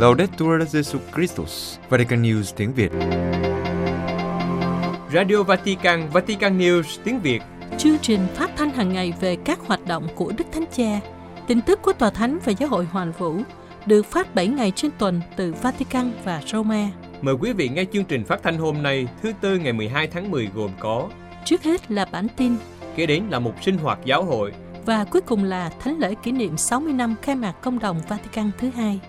Laudetur Jesu Christus, Vatican News tiếng Việt. Radio Vatican, Vatican News tiếng Việt. Chương trình phát thanh hàng ngày về các hoạt động của Đức Thánh Cha, tin tức của Tòa Thánh và Giáo hội Hoàn Vũ được phát 7 ngày trên tuần từ Vatican và Roma. Mời quý vị nghe chương trình phát thanh hôm nay, thứ Tư ngày 12 tháng 10 gồm có Trước hết là bản tin Kế đến là một sinh hoạt giáo hội và cuối cùng là thánh lễ kỷ niệm 60 năm khai mạc công đồng Vatican thứ hai.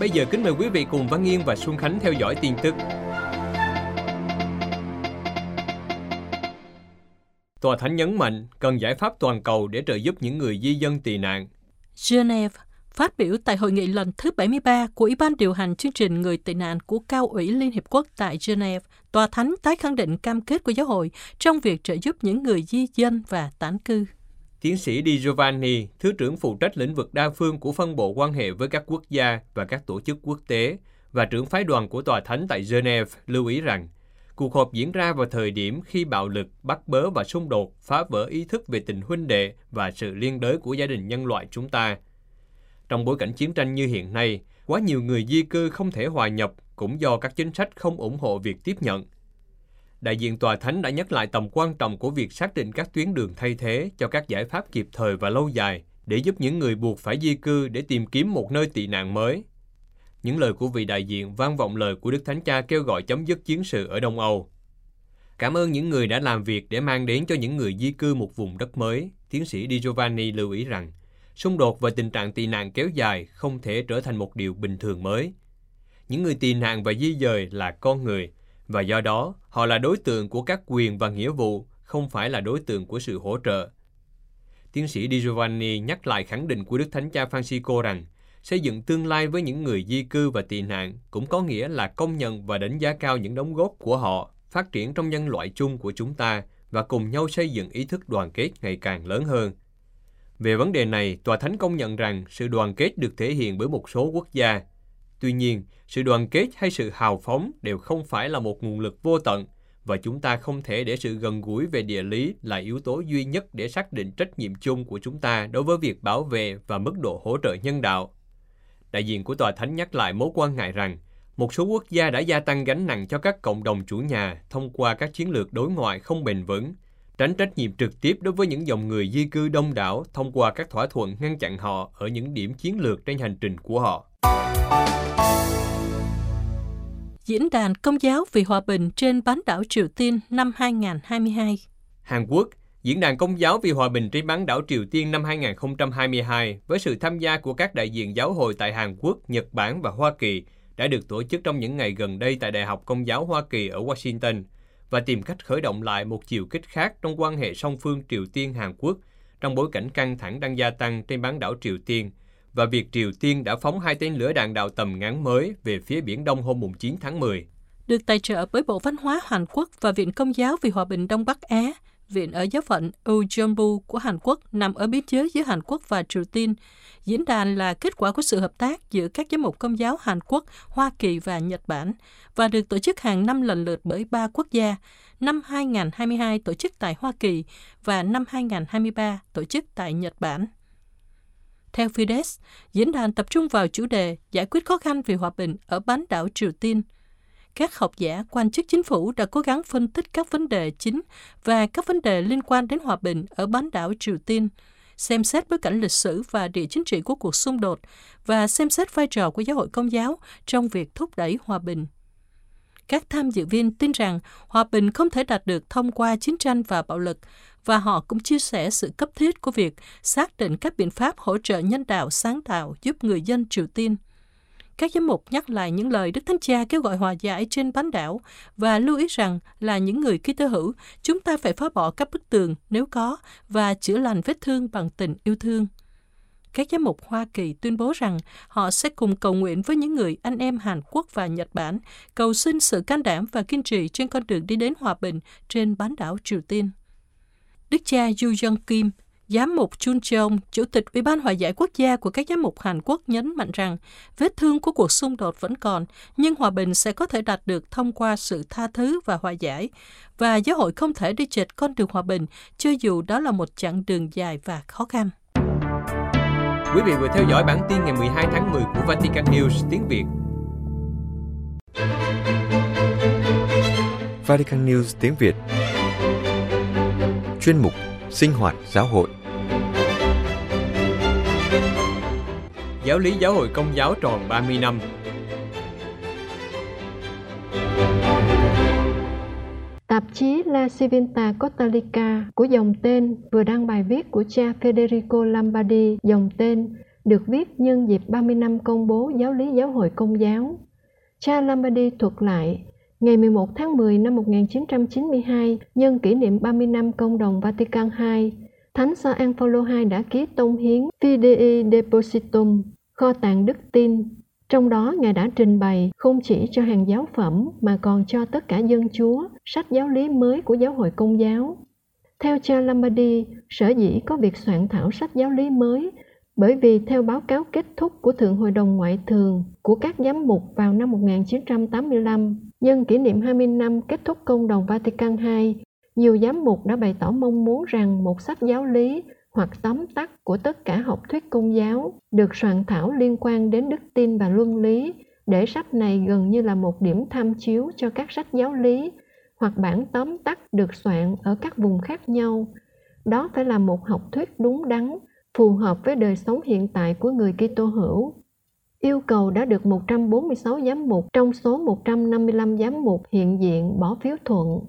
Bây giờ kính mời quý vị cùng Văn Yên và Xuân Khánh theo dõi tin tức. Tòa Thánh nhấn mạnh cần giải pháp toàn cầu để trợ giúp những người di dân tị nạn. Geneva phát biểu tại hội nghị lần thứ 73 của Ủy ban điều hành chương trình người tị nạn của Cao ủy Liên Hiệp Quốc tại Geneva, Tòa Thánh tái khẳng định cam kết của giáo hội trong việc trợ giúp những người di dân và tán cư. Tiến sĩ Di Giovanni, Thứ trưởng phụ trách lĩnh vực đa phương của phân bộ quan hệ với các quốc gia và các tổ chức quốc tế và trưởng phái đoàn của Tòa Thánh tại Geneva lưu ý rằng cuộc họp diễn ra vào thời điểm khi bạo lực, bắt bớ và xung đột phá vỡ ý thức về tình huynh đệ và sự liên đới của gia đình nhân loại chúng ta. Trong bối cảnh chiến tranh như hiện nay, quá nhiều người di cư không thể hòa nhập cũng do các chính sách không ủng hộ việc tiếp nhận. Đại diện Tòa Thánh đã nhắc lại tầm quan trọng của việc xác định các tuyến đường thay thế cho các giải pháp kịp thời và lâu dài để giúp những người buộc phải di cư để tìm kiếm một nơi tị nạn mới. Những lời của vị đại diện vang vọng lời của Đức Thánh Cha kêu gọi chấm dứt chiến sự ở Đông Âu. Cảm ơn những người đã làm việc để mang đến cho những người di cư một vùng đất mới, tiến sĩ Di Giovanni lưu ý rằng xung đột và tình trạng tị nạn kéo dài không thể trở thành một điều bình thường mới. Những người tị nạn và di dời là con người, và do đó họ là đối tượng của các quyền và nghĩa vụ, không phải là đối tượng của sự hỗ trợ. Tiến sĩ Di Giovanni nhắc lại khẳng định của Đức Thánh Cha Francisco rằng xây dựng tương lai với những người di cư và tị nạn cũng có nghĩa là công nhận và đánh giá cao những đóng góp của họ, phát triển trong nhân loại chung của chúng ta và cùng nhau xây dựng ý thức đoàn kết ngày càng lớn hơn. Về vấn đề này, Tòa Thánh công nhận rằng sự đoàn kết được thể hiện bởi một số quốc gia. Tuy nhiên, sự đoàn kết hay sự hào phóng đều không phải là một nguồn lực vô tận, và chúng ta không thể để sự gần gũi về địa lý là yếu tố duy nhất để xác định trách nhiệm chung của chúng ta đối với việc bảo vệ và mức độ hỗ trợ nhân đạo. Đại diện của Tòa Thánh nhắc lại mối quan ngại rằng một số quốc gia đã gia tăng gánh nặng cho các cộng đồng chủ nhà thông qua các chiến lược đối ngoại không bền vững, tránh trách nhiệm trực tiếp đối với những dòng người di cư đông đảo thông qua các thỏa thuận ngăn chặn họ ở những điểm chiến lược trên hành trình của họ. Diễn đàn Công giáo vì hòa bình trên bán đảo Triều Tiên năm 2022 Hàn Quốc, Diễn đàn Công giáo vì hòa bình trên bán đảo Triều Tiên năm 2022 với sự tham gia của các đại diện giáo hội tại Hàn Quốc, Nhật Bản và Hoa Kỳ đã được tổ chức trong những ngày gần đây tại Đại học Công giáo Hoa Kỳ ở Washington và tìm cách khởi động lại một chiều kích khác trong quan hệ song phương Triều Tiên-Hàn Quốc trong bối cảnh căng thẳng đang gia tăng trên bán đảo Triều Tiên và việc Triều Tiên đã phóng hai tên lửa đạn đạo tầm ngắn mới về phía Biển Đông hôm 9 tháng 10. Được tài trợ bởi Bộ Văn hóa Hàn Quốc và Viện Công giáo vì Hòa bình Đông Bắc Á, Viện ở giáo phận Ujeonbu của Hàn Quốc nằm ở biên giới giữa Hàn Quốc và Triều Tiên. Diễn đàn là kết quả của sự hợp tác giữa các giám mục công giáo Hàn Quốc, Hoa Kỳ và Nhật Bản và được tổ chức hàng năm lần lượt bởi ba quốc gia. Năm 2022 tổ chức tại Hoa Kỳ và năm 2023 tổ chức tại Nhật Bản. Theo Fides, diễn đàn tập trung vào chủ đề giải quyết khó khăn về hòa bình ở bán đảo Triều Tiên. Các học giả, quan chức chính phủ đã cố gắng phân tích các vấn đề chính và các vấn đề liên quan đến hòa bình ở bán đảo Triều Tiên, xem xét bối cảnh lịch sử và địa chính trị của cuộc xung đột và xem xét vai trò của giáo hội công giáo trong việc thúc đẩy hòa bình. Các tham dự viên tin rằng hòa bình không thể đạt được thông qua chiến tranh và bạo lực, và họ cũng chia sẻ sự cấp thiết của việc xác định các biện pháp hỗ trợ nhân đạo sáng tạo giúp người dân Triều Tiên. Các giám mục nhắc lại những lời Đức Thánh Cha kêu gọi hòa giải trên bán đảo và lưu ý rằng là những người ký tơ hữu, chúng ta phải phá bỏ các bức tường nếu có và chữa lành vết thương bằng tình yêu thương. Các giám mục Hoa Kỳ tuyên bố rằng họ sẽ cùng cầu nguyện với những người anh em Hàn Quốc và Nhật Bản, cầu xin sự can đảm và kiên trì trên con đường đi đến hòa bình trên bán đảo Triều Tiên. Đức cha Yu Jung Kim, giám mục Chun Cheong, chủ tịch Ủy ban Hòa giải quốc gia của các giám mục Hàn Quốc nhấn mạnh rằng vết thương của cuộc xung đột vẫn còn, nhưng hòa bình sẽ có thể đạt được thông qua sự tha thứ và hòa giải, và giáo hội không thể đi chệch con đường hòa bình, cho dù đó là một chặng đường dài và khó khăn. Quý vị vừa theo dõi bản tin ngày 12 tháng 10 của Vatican News tiếng Việt. Vatican News tiếng Việt Chuyên mục Sinh hoạt giáo hội Giáo lý giáo hội công giáo tròn 30 năm Tạp chí La Civita Cattolica của dòng tên vừa đăng bài viết của cha Federico Lombardi dòng tên được viết nhân dịp 30 năm công bố giáo lý giáo hội công giáo. Cha Lombardi thuật lại, ngày 11 tháng 10 năm 1992, nhân kỷ niệm 30 năm công đồng Vatican II, Thánh Gioan Phaolô II đã ký tông hiến Fidei Depositum, kho tàng đức tin. Trong đó, Ngài đã trình bày không chỉ cho hàng giáo phẩm mà còn cho tất cả dân chúa sách giáo lý mới của giáo hội công giáo. Theo cha Lombardi, sở dĩ có việc soạn thảo sách giáo lý mới bởi vì theo báo cáo kết thúc của Thượng Hội đồng Ngoại thường của các giám mục vào năm 1985, nhân kỷ niệm 20 năm kết thúc công đồng Vatican II, nhiều giám mục đã bày tỏ mong muốn rằng một sách giáo lý hoặc tóm tắt của tất cả học thuyết công giáo được soạn thảo liên quan đến đức tin và luân lý để sách này gần như là một điểm tham chiếu cho các sách giáo lý hoặc bản tóm tắt được soạn ở các vùng khác nhau. Đó phải là một học thuyết đúng đắn, phù hợp với đời sống hiện tại của người Kitô hữu. Yêu cầu đã được 146 giám mục trong số 155 giám mục hiện diện bỏ phiếu thuận.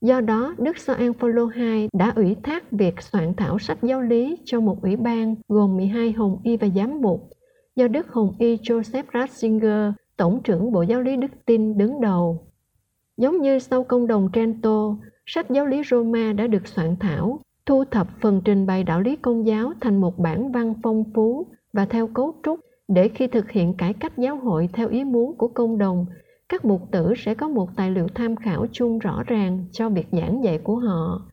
Do đó, Đức Gioan Phaolô II đã ủy thác việc soạn thảo sách giáo lý cho một ủy ban gồm 12 hồng y và giám mục do Đức Hồng y Joseph Ratzinger, Tổng trưởng Bộ Giáo lý Đức tin đứng đầu. Giống như sau công đồng Trento, sách giáo lý Roma đã được soạn thảo, thu thập phần trình bày đạo lý công giáo thành một bản văn phong phú và theo cấu trúc để khi thực hiện cải cách giáo hội theo ý muốn của công đồng các mục tử sẽ có một tài liệu tham khảo chung rõ ràng cho việc giảng dạy của họ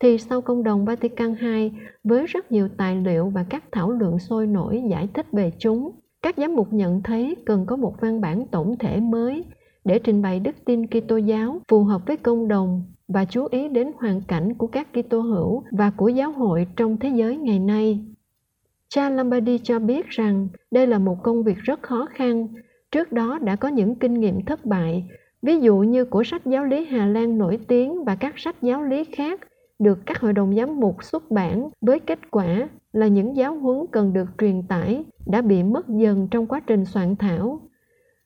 thì sau công đồng Vatican II với rất nhiều tài liệu và các thảo luận sôi nổi giải thích về chúng, các giám mục nhận thấy cần có một văn bản tổng thể mới để trình bày đức tin Kitô giáo phù hợp với công đồng và chú ý đến hoàn cảnh của các Kitô hữu và của giáo hội trong thế giới ngày nay. Cha Lombardi cho biết rằng đây là một công việc rất khó khăn trước đó đã có những kinh nghiệm thất bại, ví dụ như của sách giáo lý Hà Lan nổi tiếng và các sách giáo lý khác được các hội đồng giám mục xuất bản với kết quả là những giáo huấn cần được truyền tải đã bị mất dần trong quá trình soạn thảo.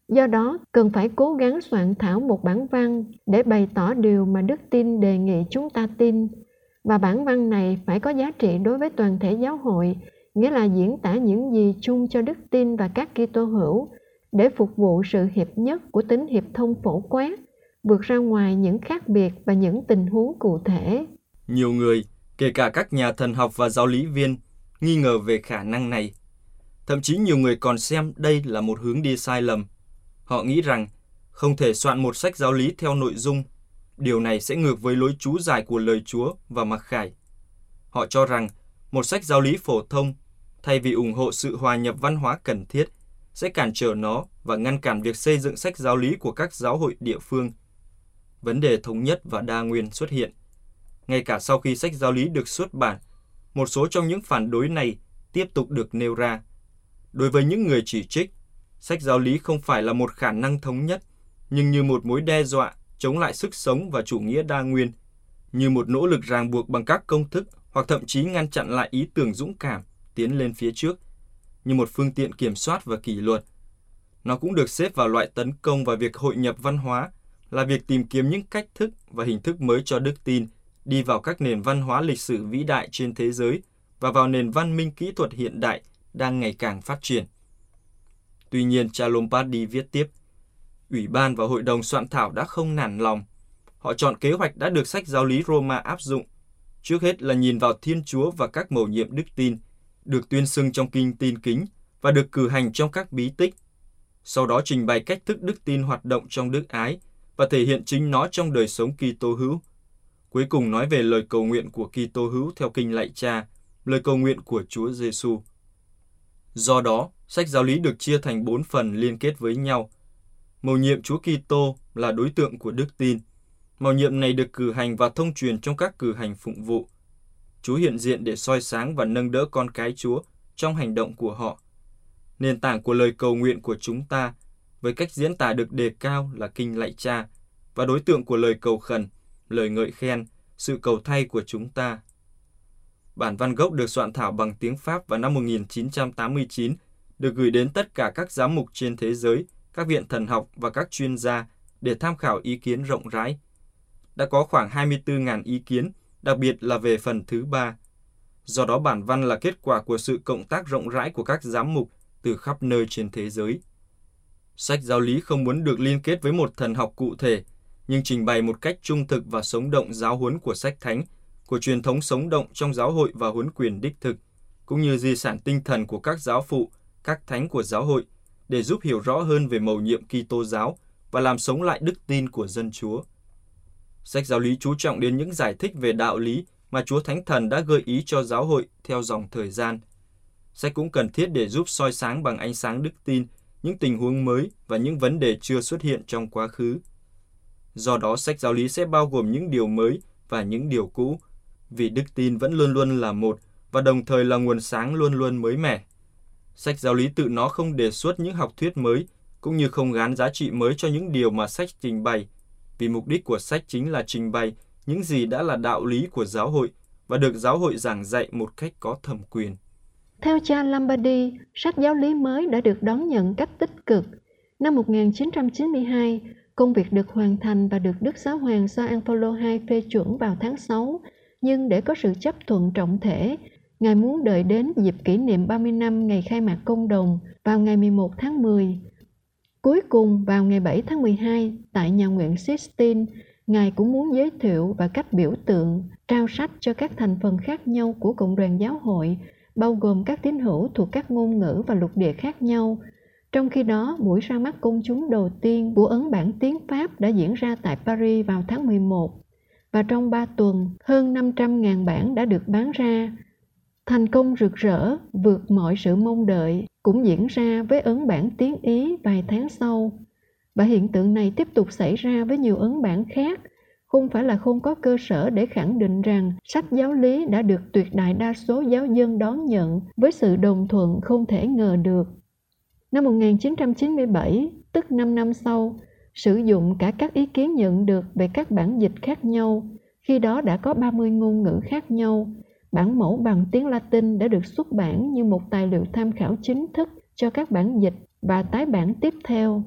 Do đó, cần phải cố gắng soạn thảo một bản văn để bày tỏ điều mà đức tin đề nghị chúng ta tin và bản văn này phải có giá trị đối với toàn thể giáo hội, nghĩa là diễn tả những gì chung cho đức tin và các Kitô hữu để phục vụ sự hiệp nhất của tính hiệp thông phổ quát, vượt ra ngoài những khác biệt và những tình huống cụ thể. Nhiều người, kể cả các nhà thần học và giáo lý viên, nghi ngờ về khả năng này. Thậm chí nhiều người còn xem đây là một hướng đi sai lầm. Họ nghĩ rằng không thể soạn một sách giáo lý theo nội dung. Điều này sẽ ngược với lối chú giải của lời Chúa và mặc khải. Họ cho rằng một sách giáo lý phổ thông, thay vì ủng hộ sự hòa nhập văn hóa cần thiết, sẽ cản trở nó và ngăn cản việc xây dựng sách giáo lý của các giáo hội địa phương. Vấn đề thống nhất và đa nguyên xuất hiện. Ngay cả sau khi sách giáo lý được xuất bản, một số trong những phản đối này tiếp tục được nêu ra. Đối với những người chỉ trích, sách giáo lý không phải là một khả năng thống nhất, nhưng như một mối đe dọa chống lại sức sống và chủ nghĩa đa nguyên, như một nỗ lực ràng buộc bằng các công thức hoặc thậm chí ngăn chặn lại ý tưởng dũng cảm tiến lên phía trước – như một phương tiện kiểm soát và kỷ luật. Nó cũng được xếp vào loại tấn công và việc hội nhập văn hóa, là việc tìm kiếm những cách thức và hình thức mới cho đức tin đi vào các nền văn hóa lịch sử vĩ đại trên thế giới và vào nền văn minh kỹ thuật hiện đại đang ngày càng phát triển. Tuy nhiên, cha Lombardi viết tiếp, Ủy ban và Hội đồng soạn thảo đã không nản lòng. Họ chọn kế hoạch đã được sách giáo lý Roma áp dụng. Trước hết là nhìn vào Thiên Chúa và các mầu nhiệm đức tin – được tuyên xưng trong kinh tin kính và được cử hành trong các bí tích. Sau đó trình bày cách thức đức tin hoạt động trong đức ái và thể hiện chính nó trong đời sống Kitô hữu. Cuối cùng nói về lời cầu nguyện của Kitô hữu theo kinh lạy cha, lời cầu nguyện của Chúa Giêsu. Do đó, sách giáo lý được chia thành bốn phần liên kết với nhau. Mầu nhiệm Chúa Kitô là đối tượng của đức tin. Màu nhiệm này được cử hành và thông truyền trong các cử hành phụng vụ – Chúa hiện diện để soi sáng và nâng đỡ con cái Chúa trong hành động của họ. Nền tảng của lời cầu nguyện của chúng ta với cách diễn tả được đề cao là kinh lạy cha và đối tượng của lời cầu khẩn, lời ngợi khen, sự cầu thay của chúng ta. Bản văn gốc được soạn thảo bằng tiếng Pháp vào năm 1989, được gửi đến tất cả các giám mục trên thế giới, các viện thần học và các chuyên gia để tham khảo ý kiến rộng rãi. Đã có khoảng 24.000 ý kiến, đặc biệt là về phần thứ ba. Do đó bản văn là kết quả của sự cộng tác rộng rãi của các giám mục từ khắp nơi trên thế giới. Sách giáo lý không muốn được liên kết với một thần học cụ thể, nhưng trình bày một cách trung thực và sống động giáo huấn của sách thánh, của truyền thống sống động trong giáo hội và huấn quyền đích thực, cũng như di sản tinh thần của các giáo phụ, các thánh của giáo hội, để giúp hiểu rõ hơn về mầu nhiệm Kitô giáo và làm sống lại đức tin của dân Chúa. Sách giáo lý chú trọng đến những giải thích về đạo lý mà Chúa Thánh Thần đã gợi ý cho giáo hội theo dòng thời gian. Sách cũng cần thiết để giúp soi sáng bằng ánh sáng đức tin những tình huống mới và những vấn đề chưa xuất hiện trong quá khứ. Do đó, sách giáo lý sẽ bao gồm những điều mới và những điều cũ, vì đức tin vẫn luôn luôn là một và đồng thời là nguồn sáng luôn luôn mới mẻ. Sách giáo lý tự nó không đề xuất những học thuyết mới, cũng như không gán giá trị mới cho những điều mà sách trình bày, vì mục đích của sách chính là trình bày những gì đã là đạo lý của giáo hội và được giáo hội giảng dạy một cách có thẩm quyền. Theo cha Lombardi, sách giáo lý mới đã được đón nhận cách tích cực. Năm 1992, công việc được hoàn thành và được Đức Giáo hoàng Gioan Phaolô II phê chuẩn vào tháng 6, nhưng để có sự chấp thuận trọng thể, Ngài muốn đợi đến dịp kỷ niệm 30 năm ngày khai mạc công đồng vào ngày 11 tháng 10. Cuối cùng vào ngày 7 tháng 12 tại nhà nguyện Sistine, Ngài cũng muốn giới thiệu và cách biểu tượng, trao sách cho các thành phần khác nhau của cộng đoàn giáo hội bao gồm các tín hữu thuộc các ngôn ngữ và lục địa khác nhau. Trong khi đó, buổi ra mắt công chúng đầu tiên của ấn bản tiếng Pháp đã diễn ra tại Paris vào tháng 11. Và trong 3 tuần, hơn 500.000 bản đã được bán ra. Thành công rực rỡ, vượt mọi sự mong đợi, cũng diễn ra với ấn bản tiếng Ý vài tháng sau. Và hiện tượng này tiếp tục xảy ra với nhiều ấn bản khác không phải là không có cơ sở để khẳng định rằng sách giáo lý đã được tuyệt đại đa số giáo dân đón nhận với sự đồng thuận không thể ngờ được. Năm 1997, tức 5 năm sau, sử dụng cả các ý kiến nhận được về các bản dịch khác nhau, khi đó đã có 30 ngôn ngữ khác nhau. Bản mẫu bằng tiếng Latin đã được xuất bản như một tài liệu tham khảo chính thức cho các bản dịch và tái bản tiếp theo.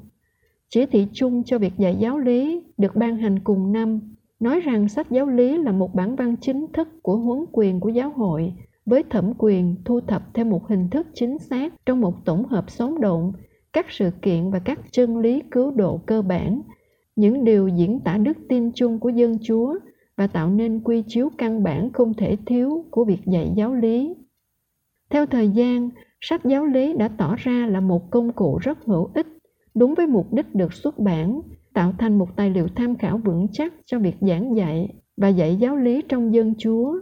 Chỉ thị chung cho việc dạy giáo lý được ban hành cùng năm, nói rằng sách giáo lý là một bản văn chính thức của huấn quyền của giáo hội, với thẩm quyền thu thập theo một hình thức chính xác trong một tổng hợp sống động các sự kiện và các chân lý cứu độ cơ bản những điều diễn tả đức tin chung của dân chúa và tạo nên quy chiếu căn bản không thể thiếu của việc dạy giáo lý theo thời gian sách giáo lý đã tỏ ra là một công cụ rất hữu ích đúng với mục đích được xuất bản tạo thành một tài liệu tham khảo vững chắc cho việc giảng dạy và dạy giáo lý trong dân Chúa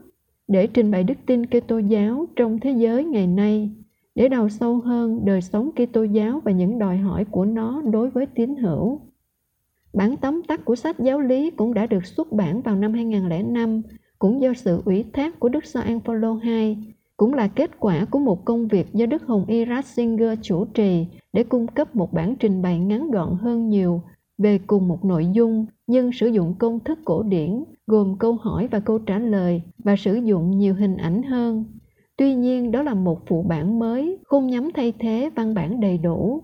để trình bày đức tin Kitô giáo trong thế giới ngày nay, để đào sâu hơn đời sống Kitô giáo và những đòi hỏi của nó đối với tín hữu. Bản tóm tắt của sách giáo lý cũng đã được xuất bản vào năm 2005, cũng do sự ủy thác của Đức Gioan Phaolô II, cũng là kết quả của một công việc do Đức Hồng Y Ratzinger chủ trì để cung cấp một bản trình bày ngắn gọn hơn nhiều về cùng một nội dung nhưng sử dụng công thức cổ điển gồm câu hỏi và câu trả lời và sử dụng nhiều hình ảnh hơn. Tuy nhiên đó là một phụ bản mới, không nhắm thay thế văn bản đầy đủ.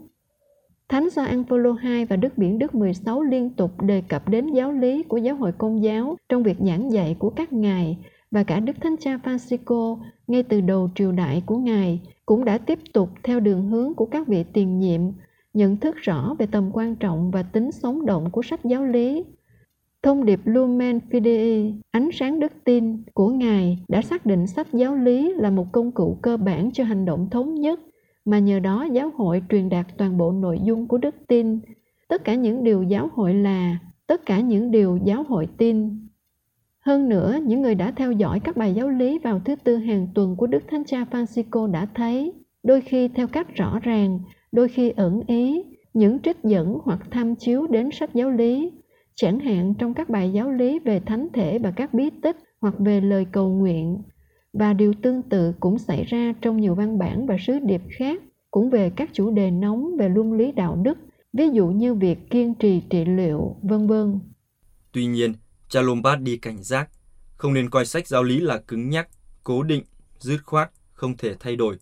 Thánh Gioan Phaolô II và Đức Biển Đức 16 liên tục đề cập đến giáo lý của giáo hội công giáo trong việc giảng dạy của các ngài và cả Đức Thánh Cha Francisco ngay từ đầu triều đại của ngài cũng đã tiếp tục theo đường hướng của các vị tiền nhiệm nhận thức rõ về tầm quan trọng và tính sống động của sách giáo lý. Thông điệp Lumen Fidei, ánh sáng đức tin của Ngài đã xác định sách giáo lý là một công cụ cơ bản cho hành động thống nhất, mà nhờ đó giáo hội truyền đạt toàn bộ nội dung của đức tin, tất cả những điều giáo hội là, tất cả những điều giáo hội tin. Hơn nữa, những người đã theo dõi các bài giáo lý vào thứ tư hàng tuần của Đức Thánh Cha Francisco đã thấy, đôi khi theo cách rõ ràng, đôi khi ẩn ý những trích dẫn hoặc tham chiếu đến sách giáo lý chẳng hạn trong các bài giáo lý về thánh thể và các bí tích hoặc về lời cầu nguyện và điều tương tự cũng xảy ra trong nhiều văn bản và sứ điệp khác cũng về các chủ đề nóng về luân lý đạo đức ví dụ như việc kiên trì trị liệu vân vân Tuy nhiên, cha Lombardi cảnh giác, không nên coi sách giáo lý là cứng nhắc, cố định, dứt khoát, không thể thay đổi.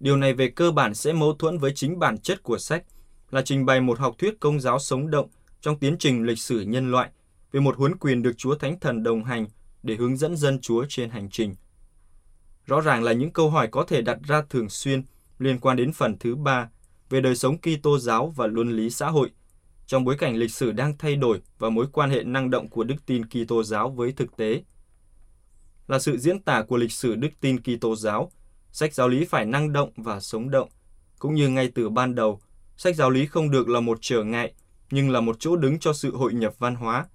Điều này về cơ bản sẽ mâu thuẫn với chính bản chất của sách, là trình bày một học thuyết công giáo sống động trong tiến trình lịch sử nhân loại về một huấn quyền được Chúa Thánh Thần đồng hành để hướng dẫn dân Chúa trên hành trình. Rõ ràng là những câu hỏi có thể đặt ra thường xuyên liên quan đến phần thứ ba về đời sống Kitô giáo và luân lý xã hội trong bối cảnh lịch sử đang thay đổi và mối quan hệ năng động của đức tin Kitô giáo với thực tế. Là sự diễn tả của lịch sử đức tin Kitô giáo, sách giáo lý phải năng động và sống động, cũng như ngay từ ban đầu, sách giáo lý không được là một trở ngại, nhưng là một chỗ đứng cho sự hội nhập văn hóa.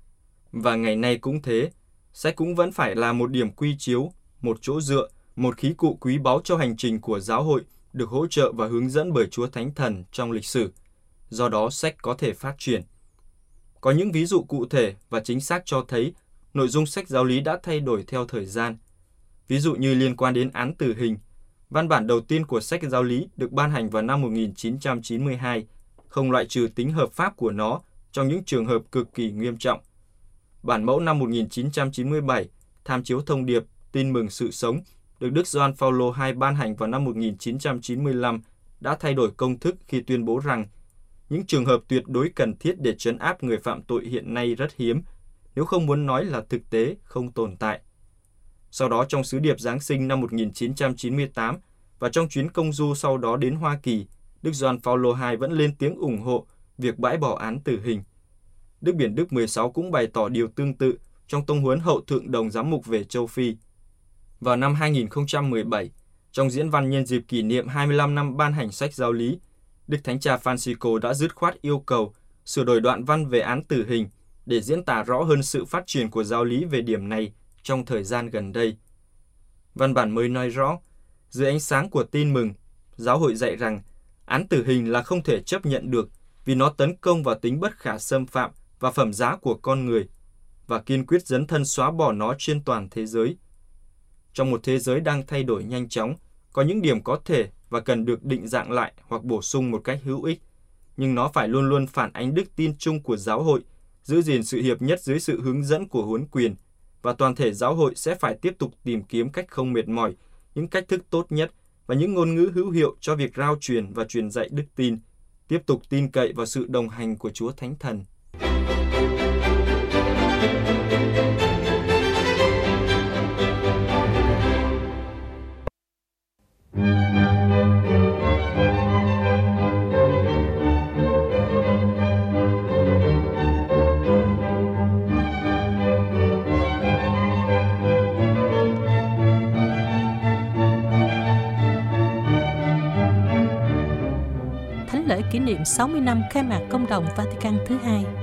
Và ngày nay cũng thế, sách cũng vẫn phải là một điểm quy chiếu, một chỗ dựa, một khí cụ quý báu cho hành trình của giáo hội được hỗ trợ và hướng dẫn bởi Chúa Thánh Thần trong lịch sử. Do đó, sách có thể phát triển. Có những ví dụ cụ thể và chính xác cho thấy nội dung sách giáo lý đã thay đổi theo thời gian. Ví dụ như liên quan đến án tử hình, văn bản đầu tiên của sách giáo lý được ban hành vào năm 1992, không loại trừ tính hợp pháp của nó trong những trường hợp cực kỳ nghiêm trọng. Bản mẫu năm 1997, tham chiếu thông điệp, tin mừng sự sống được Đức Gioan Paulo II ban hành vào năm 1995 đã thay đổi công thức khi tuyên bố rằng những trường hợp tuyệt đối cần thiết để trấn áp người phạm tội hiện nay rất hiếm, nếu không muốn nói là thực tế không tồn tại. Sau đó trong sứ điệp Giáng sinh năm 1998 và trong chuyến công du sau đó đến Hoa Kỳ, Đức Gioan Paulo II vẫn lên tiếng ủng hộ việc bãi bỏ án tử hình. Đức Biển Đức 16 cũng bày tỏ điều tương tự trong tông huấn hậu thượng đồng giám mục về châu Phi – vào năm 2017, trong diễn văn nhân dịp kỷ niệm 25 năm ban hành sách giáo lý, Đức Thánh Cha Francisco đã dứt khoát yêu cầu sửa đổi đoạn văn về án tử hình để diễn tả rõ hơn sự phát triển của giáo lý về điểm này trong thời gian gần đây. Văn bản mới nói rõ, dưới ánh sáng của tin mừng, giáo hội dạy rằng án tử hình là không thể chấp nhận được vì nó tấn công vào tính bất khả xâm phạm và phẩm giá của con người và kiên quyết dấn thân xóa bỏ nó trên toàn thế giới – trong một thế giới đang thay đổi nhanh chóng, có những điểm có thể và cần được định dạng lại hoặc bổ sung một cách hữu ích, nhưng nó phải luôn luôn phản ánh đức tin chung của giáo hội, giữ gìn sự hiệp nhất dưới sự hướng dẫn của huấn quyền, và toàn thể giáo hội sẽ phải tiếp tục tìm kiếm cách không mệt mỏi, những cách thức tốt nhất và những ngôn ngữ hữu hiệu cho việc rao truyền và truyền dạy đức tin, tiếp tục tin cậy vào sự đồng hành của Chúa Thánh Thần. Kỷ niệm 60 năm khai mạc công đồng Vatican thứ hai.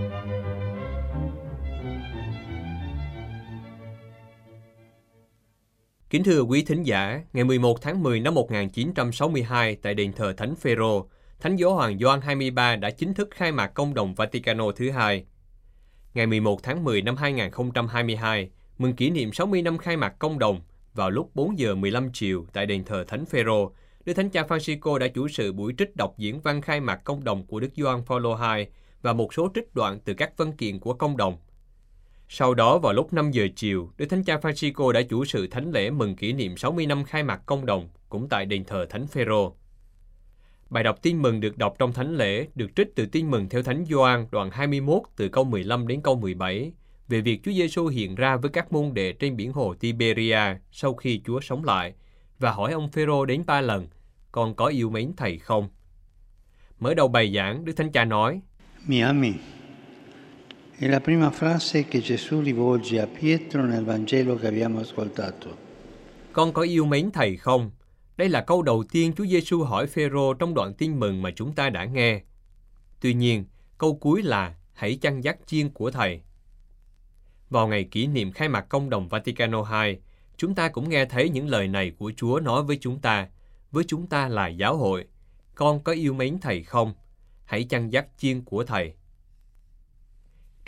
Kính thưa quý thính giả, ngày 11 tháng 10 năm 1962 tại đền thờ Thánh Phêrô, Thánh Giáo Hoàng Gioan 23 đã chính thức khai mạc công đồng Vaticano thứ hai. Ngày 11 tháng 10 năm 2022, mừng kỷ niệm 60 năm khai mạc công đồng vào lúc 4 giờ 15 chiều tại đền thờ Thánh Phêrô, Đức Thánh Cha Francisco đã chủ sự buổi trích đọc diễn văn khai mạc công đồng của Đức Gioan Phaolô II và một số trích đoạn từ các văn kiện của công đồng. Sau đó vào lúc 5 giờ chiều, Đức Thánh Cha Francisco đã chủ sự thánh lễ mừng kỷ niệm 60 năm khai mạc công đồng cũng tại đền thờ Thánh Phêrô. Bài đọc tin mừng được đọc trong thánh lễ được trích từ tin mừng theo Thánh Gioan đoạn 21 từ câu 15 đến câu 17 về việc Chúa Giêsu hiện ra với các môn đệ trên biển hồ Tiberia sau khi Chúa sống lại và hỏi ông Phêrô đến ba lần con có yêu mến thầy không? Mở đầu bài giảng, Đức Thánh Cha nói, Mi ami. È la prima frase che Gesù rivolge a Pietro nel Vangelo che abbiamo ascoltato. Con có yêu mến thầy không? Đây là câu đầu tiên Chúa Giêsu hỏi Phêrô trong đoạn tin mừng mà chúng ta đã nghe. Tuy nhiên, câu cuối là hãy chăn dắt chiên của thầy. Vào ngày kỷ niệm khai mạc công đồng Vaticano II, chúng ta cũng nghe thấy những lời này của Chúa nói với chúng ta với chúng ta là giáo hội. Con có yêu mến thầy không? Hãy chăn dắt chiên của thầy.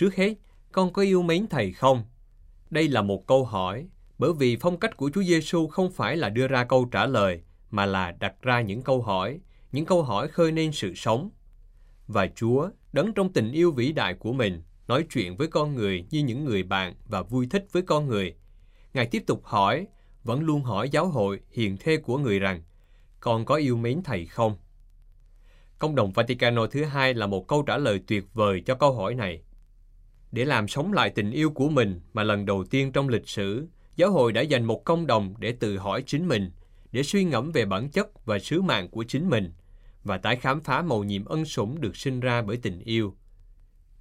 Trước hết, con có yêu mến thầy không? Đây là một câu hỏi, bởi vì phong cách của Chúa Giêsu không phải là đưa ra câu trả lời, mà là đặt ra những câu hỏi, những câu hỏi khơi nên sự sống. Và Chúa, đấng trong tình yêu vĩ đại của mình, nói chuyện với con người như những người bạn và vui thích với con người. Ngài tiếp tục hỏi, vẫn luôn hỏi giáo hội hiền thê của người rằng, con có yêu mến thầy không? Công đồng Vaticano thứ hai là một câu trả lời tuyệt vời cho câu hỏi này. Để làm sống lại tình yêu của mình mà lần đầu tiên trong lịch sử, giáo hội đã dành một công đồng để tự hỏi chính mình, để suy ngẫm về bản chất và sứ mạng của chính mình và tái khám phá màu nhiệm ân sủng được sinh ra bởi tình yêu.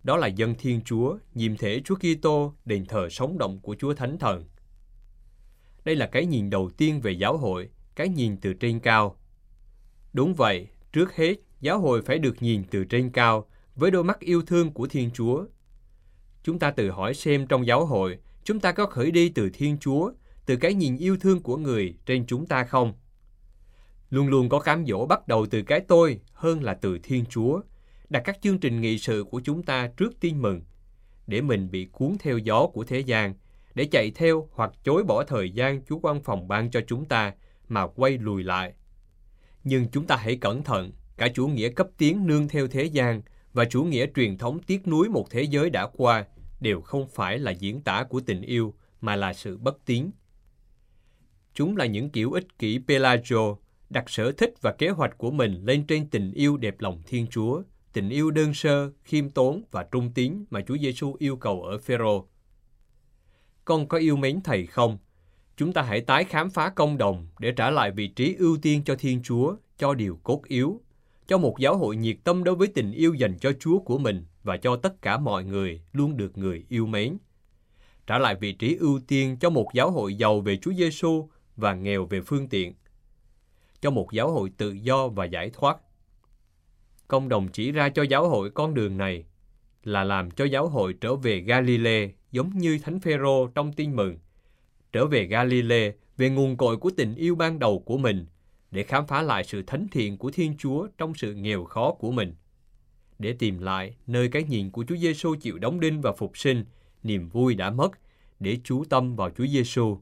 Đó là dân Thiên Chúa, nhiệm thể Chúa Kitô, đền thờ sống động của Chúa Thánh Thần. Đây là cái nhìn đầu tiên về giáo hội, cái nhìn từ trên cao. Đúng vậy, trước hết, giáo hội phải được nhìn từ trên cao với đôi mắt yêu thương của Thiên Chúa. Chúng ta tự hỏi xem trong giáo hội, chúng ta có khởi đi từ Thiên Chúa, từ cái nhìn yêu thương của người trên chúng ta không? Luôn luôn có cám dỗ bắt đầu từ cái tôi hơn là từ Thiên Chúa, đặt các chương trình nghị sự của chúng ta trước tin mừng, để mình bị cuốn theo gió của thế gian, để chạy theo hoặc chối bỏ thời gian Chúa quan phòng ban cho chúng ta mà quay lùi lại. Nhưng chúng ta hãy cẩn thận, cả chủ nghĩa cấp tiến nương theo thế gian và chủ nghĩa truyền thống tiếc nuối một thế giới đã qua đều không phải là diễn tả của tình yêu mà là sự bất tiến. Chúng là những kiểu ích kỷ Pelagio đặt sở thích và kế hoạch của mình lên trên tình yêu đẹp lòng Thiên Chúa, tình yêu đơn sơ, khiêm tốn và trung tín mà Chúa Giêsu yêu cầu ở Phêrô. Con có yêu mến Thầy không? Chúng ta hãy tái khám phá công đồng để trả lại vị trí ưu tiên cho Thiên Chúa, cho điều cốt yếu, cho một giáo hội nhiệt tâm đối với tình yêu dành cho Chúa của mình và cho tất cả mọi người luôn được người yêu mến. Trả lại vị trí ưu tiên cho một giáo hội giàu về Chúa Giêsu và nghèo về phương tiện. Cho một giáo hội tự do và giải thoát. Công đồng chỉ ra cho giáo hội con đường này là làm cho giáo hội trở về Galilee giống như Thánh Phêrô trong tin mừng. Trở về Galilee về nguồn cội của tình yêu ban đầu của mình để khám phá lại sự thánh thiện của Thiên Chúa trong sự nghèo khó của mình. Để tìm lại nơi cái nhìn của Chúa Giêsu chịu đóng đinh và phục sinh, niềm vui đã mất, để chú tâm vào Chúa Giêsu.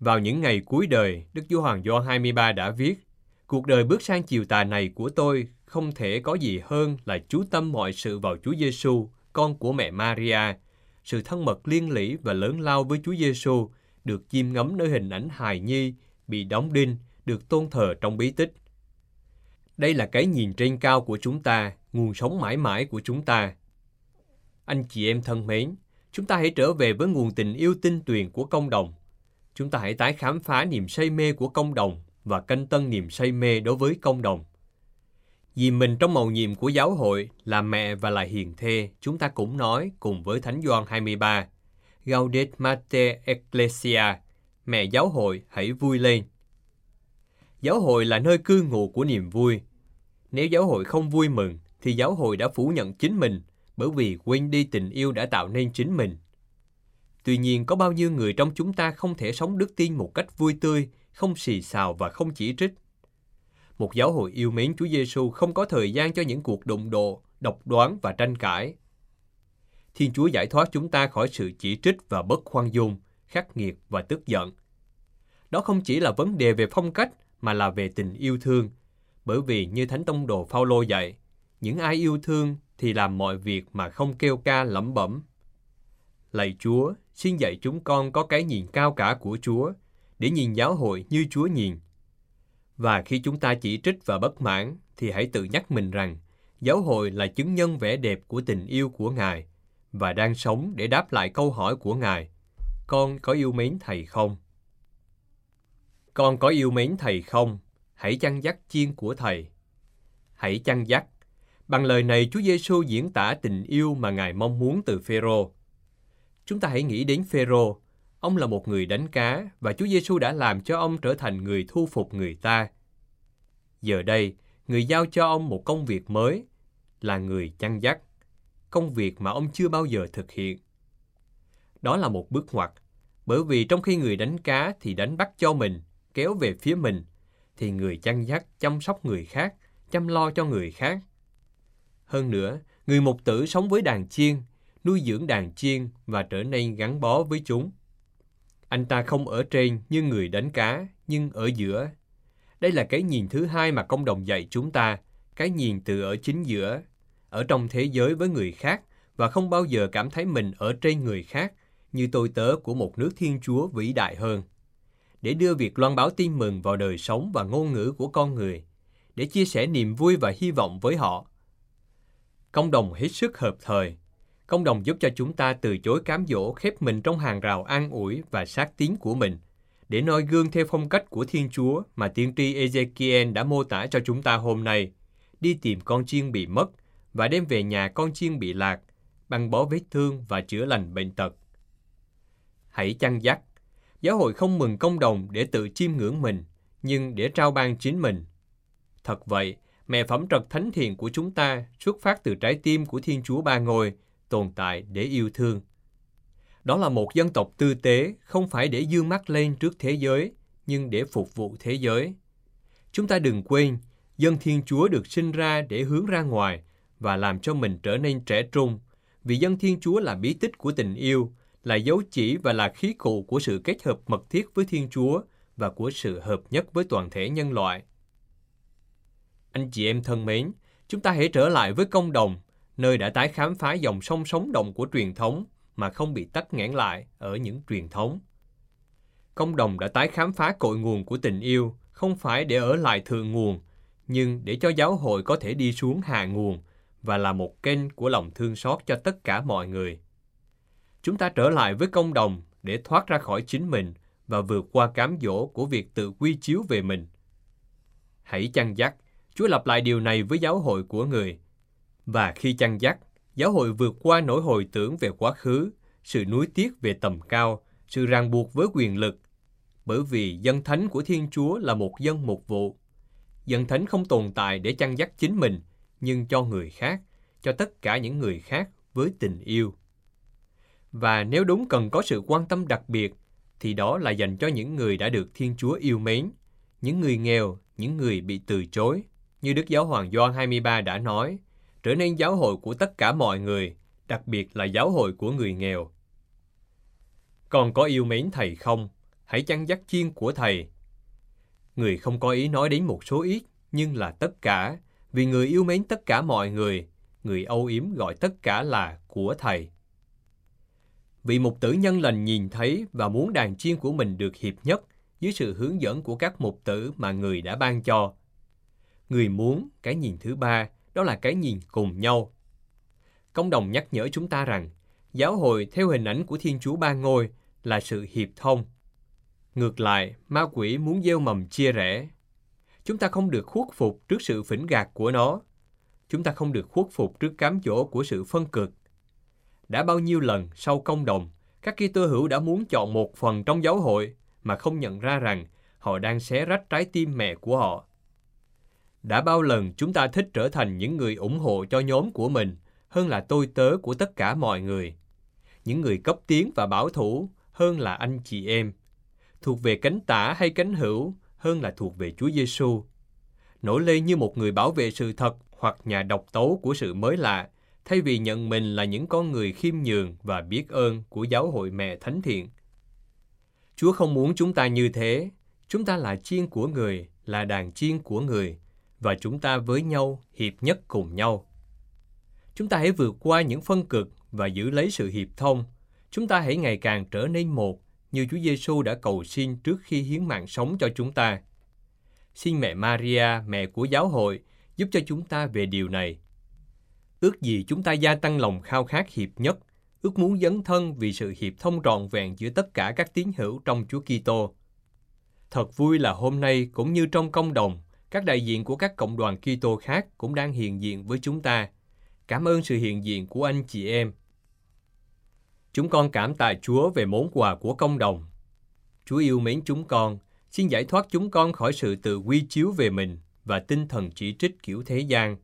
Vào những ngày cuối đời, Đức Chúa Hoàng Gioan 23 đã viết, Cuộc đời bước sang chiều tà này của tôi không thể có gì hơn là chú tâm mọi sự vào Chúa Giêsu, con của mẹ Maria, sự thân mật liên lỉ và lớn lao với Chúa Giêsu được chiêm ngắm nơi hình ảnh hài nhi bị đóng đinh, được tôn thờ trong bí tích. Đây là cái nhìn trên cao của chúng ta, nguồn sống mãi mãi của chúng ta. Anh chị em thân mến, chúng ta hãy trở về với nguồn tình yêu tinh tuyền của công đồng. Chúng ta hãy tái khám phá niềm say mê của công đồng và canh tân niềm say mê đối với công đồng. Vì mình trong màu nhiệm của giáo hội là mẹ và là hiền thê, chúng ta cũng nói cùng với Thánh Gioan 23, Gaudet Mater Ecclesia, mẹ giáo hội hãy vui lên. Giáo hội là nơi cư ngụ của niềm vui. Nếu giáo hội không vui mừng, thì giáo hội đã phủ nhận chính mình bởi vì quên đi tình yêu đã tạo nên chính mình. Tuy nhiên, có bao nhiêu người trong chúng ta không thể sống đức tin một cách vui tươi, không xì xào và không chỉ trích. Một giáo hội yêu mến Chúa Giêsu không có thời gian cho những cuộc đụng độ, độc đoán và tranh cãi. Thiên Chúa giải thoát chúng ta khỏi sự chỉ trích và bất khoan dung, khắc nghiệt và tức giận. Đó không chỉ là vấn đề về phong cách mà là về tình yêu thương, bởi vì như Thánh Tông Đồ Phaolô dạy, những ai yêu thương thì làm mọi việc mà không kêu ca lẩm bẩm. Lạy Chúa, xin dạy chúng con có cái nhìn cao cả của Chúa, để nhìn giáo hội như Chúa nhìn. Và khi chúng ta chỉ trích và bất mãn, thì hãy tự nhắc mình rằng, giáo hội là chứng nhân vẻ đẹp của tình yêu của Ngài, và đang sống để đáp lại câu hỏi của Ngài. Con có yêu mến Thầy không? Con có yêu mến Thầy không? Hãy chăn dắt chiên của Thầy. Hãy chăn dắt. Bằng lời này Chúa Giêsu diễn tả tình yêu mà Ngài mong muốn từ Phêrô. Chúng ta hãy nghĩ đến Phêrô. Ông là một người đánh cá và Chúa Giêsu đã làm cho ông trở thành người thu phục người ta. Giờ đây, người giao cho ông một công việc mới là người chăn dắt, công việc mà ông chưa bao giờ thực hiện. Đó là một bước ngoặt, bởi vì trong khi người đánh cá thì đánh bắt cho mình, kéo về phía mình, thì người chăn dắt chăm sóc người khác, chăm lo cho người khác. Hơn nữa, người mục tử sống với đàn chiên, nuôi dưỡng đàn chiên và trở nên gắn bó với chúng. Anh ta không ở trên như người đánh cá, nhưng ở giữa. Đây là cái nhìn thứ hai mà công đồng dạy chúng ta, cái nhìn từ ở chính giữa, ở trong thế giới với người khác và không bao giờ cảm thấy mình ở trên người khác như tôi tớ của một nước Thiên Chúa vĩ đại hơn. Để đưa việc loan báo tin mừng vào đời sống và ngôn ngữ của con người, để chia sẻ niềm vui và hy vọng với họ. Công đồng hết sức hợp thời. Công đồng giúp cho chúng ta từ chối cám dỗ khép mình trong hàng rào an ủi và sát tiếng của mình, để noi gương theo phong cách của Thiên Chúa mà tiên tri Ezekiel đã mô tả cho chúng ta hôm nay, đi tìm con chiên bị mất và đem về nhà con chiên bị lạc, băng bó vết thương và chữa lành bệnh tật. Hãy chăn dắt. Giáo hội không mừng công đồng để tự chiêm ngưỡng mình, nhưng để trao ban chính mình. Thật vậy, mẹ phẩm trật thánh thiện của chúng ta xuất phát từ trái tim của Thiên Chúa Ba Ngôi, tồn tại để yêu thương. Đó là một dân tộc tư tế, không phải để dương mắt lên trước thế giới, nhưng để phục vụ thế giới. Chúng ta đừng quên, dân Thiên Chúa được sinh ra để hướng ra ngoài và làm cho mình trở nên trẻ trung, vì dân Thiên Chúa là bí tích của tình yêu, là dấu chỉ và là khí cụ của sự kết hợp mật thiết với Thiên Chúa và của sự hợp nhất với toàn thể nhân loại. Anh chị em thân mến, chúng ta hãy trở lại với công đồng, nơi đã tái khám phá dòng sông sống động của truyền thống mà không bị tắt nghẽn lại ở những truyền thống. Công đồng đã tái khám phá cội nguồn của tình yêu, không phải để ở lại thượng nguồn, nhưng để cho giáo hội có thể đi xuống hạ nguồn và là một kênh của lòng thương xót cho tất cả mọi người. Chúng ta trở lại với công đồng để thoát ra khỏi chính mình và vượt qua cám dỗ của việc tự quy chiếu về mình. Hãy chăn dắt, Chúa lặp lại điều này với giáo hội của người. Và khi chăn dắt, giáo hội vượt qua nỗi hồi tưởng về quá khứ, sự nuối tiếc về tầm cao, sự ràng buộc với quyền lực. Bởi vì dân thánh của Thiên Chúa là một dân mục vụ. Dân thánh không tồn tại để chăn dắt chính mình, nhưng cho người khác, cho tất cả những người khác với tình yêu. Và nếu đúng cần có sự quan tâm đặc biệt, thì đó là dành cho những người đã được Thiên Chúa yêu mến, những người nghèo, những người bị từ chối. Như Đức Giáo Hoàng Gioan 23 đã nói, trở nên giáo hội của tất cả mọi người, đặc biệt là giáo hội của người nghèo. Còn có yêu mến Thầy không? Hãy chăn dắt chiên của Thầy. Người không có ý nói đến một số ít, nhưng là tất cả, vì người yêu mến tất cả mọi người, người âu yếm gọi tất cả là của Thầy. Vị mục tử nhân lành nhìn thấy và muốn đàn chiên của mình được hiệp nhất dưới sự hướng dẫn của các mục tử mà người đã ban cho. Người muốn cái nhìn thứ ba, đó là cái nhìn cùng nhau. Công đồng nhắc nhở chúng ta rằng, giáo hội theo hình ảnh của Thiên Chúa Ba Ngôi là sự hiệp thông. Ngược lại, ma quỷ muốn gieo mầm chia rẽ. Chúng ta không được khuất phục trước sự phỉnh gạt của nó. Chúng ta không được khuất phục trước cám dỗ của sự phân cực. Đã bao nhiêu lần sau công đồng, các Kitô hữu đã muốn chọn một phần trong giáo hội mà không nhận ra rằng họ đang xé rách trái tim mẹ của họ. Đã bao lần chúng ta thích trở thành những người ủng hộ cho nhóm của mình hơn là tôi tớ của tất cả mọi người. Những người cấp tiến và bảo thủ hơn là anh chị em. Thuộc về cánh tả hay cánh hữu hơn là thuộc về Chúa Giêsu. Nổi lên như một người bảo vệ sự thật hoặc nhà độc tấu của sự mới lạ, thay vì nhận mình là những con người khiêm nhường và biết ơn của giáo hội mẹ thánh thiện. Chúa không muốn chúng ta như thế. Chúng ta là chiên của người, là đàn chiên của người, và chúng ta với nhau hiệp nhất cùng nhau. Chúng ta hãy vượt qua những phân cực và giữ lấy sự hiệp thông. Chúng ta hãy ngày càng trở nên một, như Chúa Giêsu đã cầu xin trước khi hiến mạng sống cho chúng ta. Xin mẹ Maria, mẹ của giáo hội, giúp cho chúng ta về điều này. Ước gì chúng ta gia tăng lòng khao khát hiệp nhất, ước muốn dấn thân vì sự hiệp thông trọn vẹn giữa tất cả các tín hữu trong Chúa Kitô. Thật vui là hôm nay cũng như trong công đồng, các đại diện của các cộng đoàn Kitô khác cũng đang hiện diện với chúng ta. Cảm ơn sự hiện diện của anh chị em. Chúng con cảm tạ Chúa về món quà của công đồng. Chúa yêu mến chúng con, xin giải thoát chúng con khỏi sự tự quy chiếu về mình và tinh thần chỉ trích kiểu thế gian.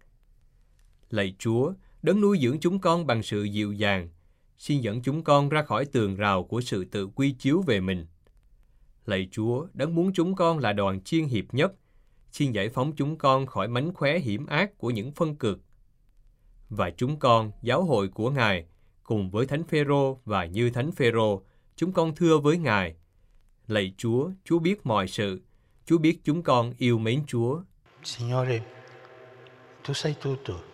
Lạy Chúa, đấng nuôi dưỡng chúng con bằng sự dịu dàng, xin dẫn chúng con ra khỏi tường rào của sự tự quy chiếu về mình. Lạy Chúa, đấng muốn chúng con là đoàn chiên hiệp nhất, xin giải phóng chúng con khỏi mánh khóe hiểm ác của những phân cực. Và chúng con, giáo hội của Ngài, cùng với Thánh Phêrô và như Thánh Phêrô, chúng con thưa với Ngài: Lạy Chúa, Chúa biết mọi sự, Chúa biết chúng con yêu mến Chúa. Signore, tu sei tutto.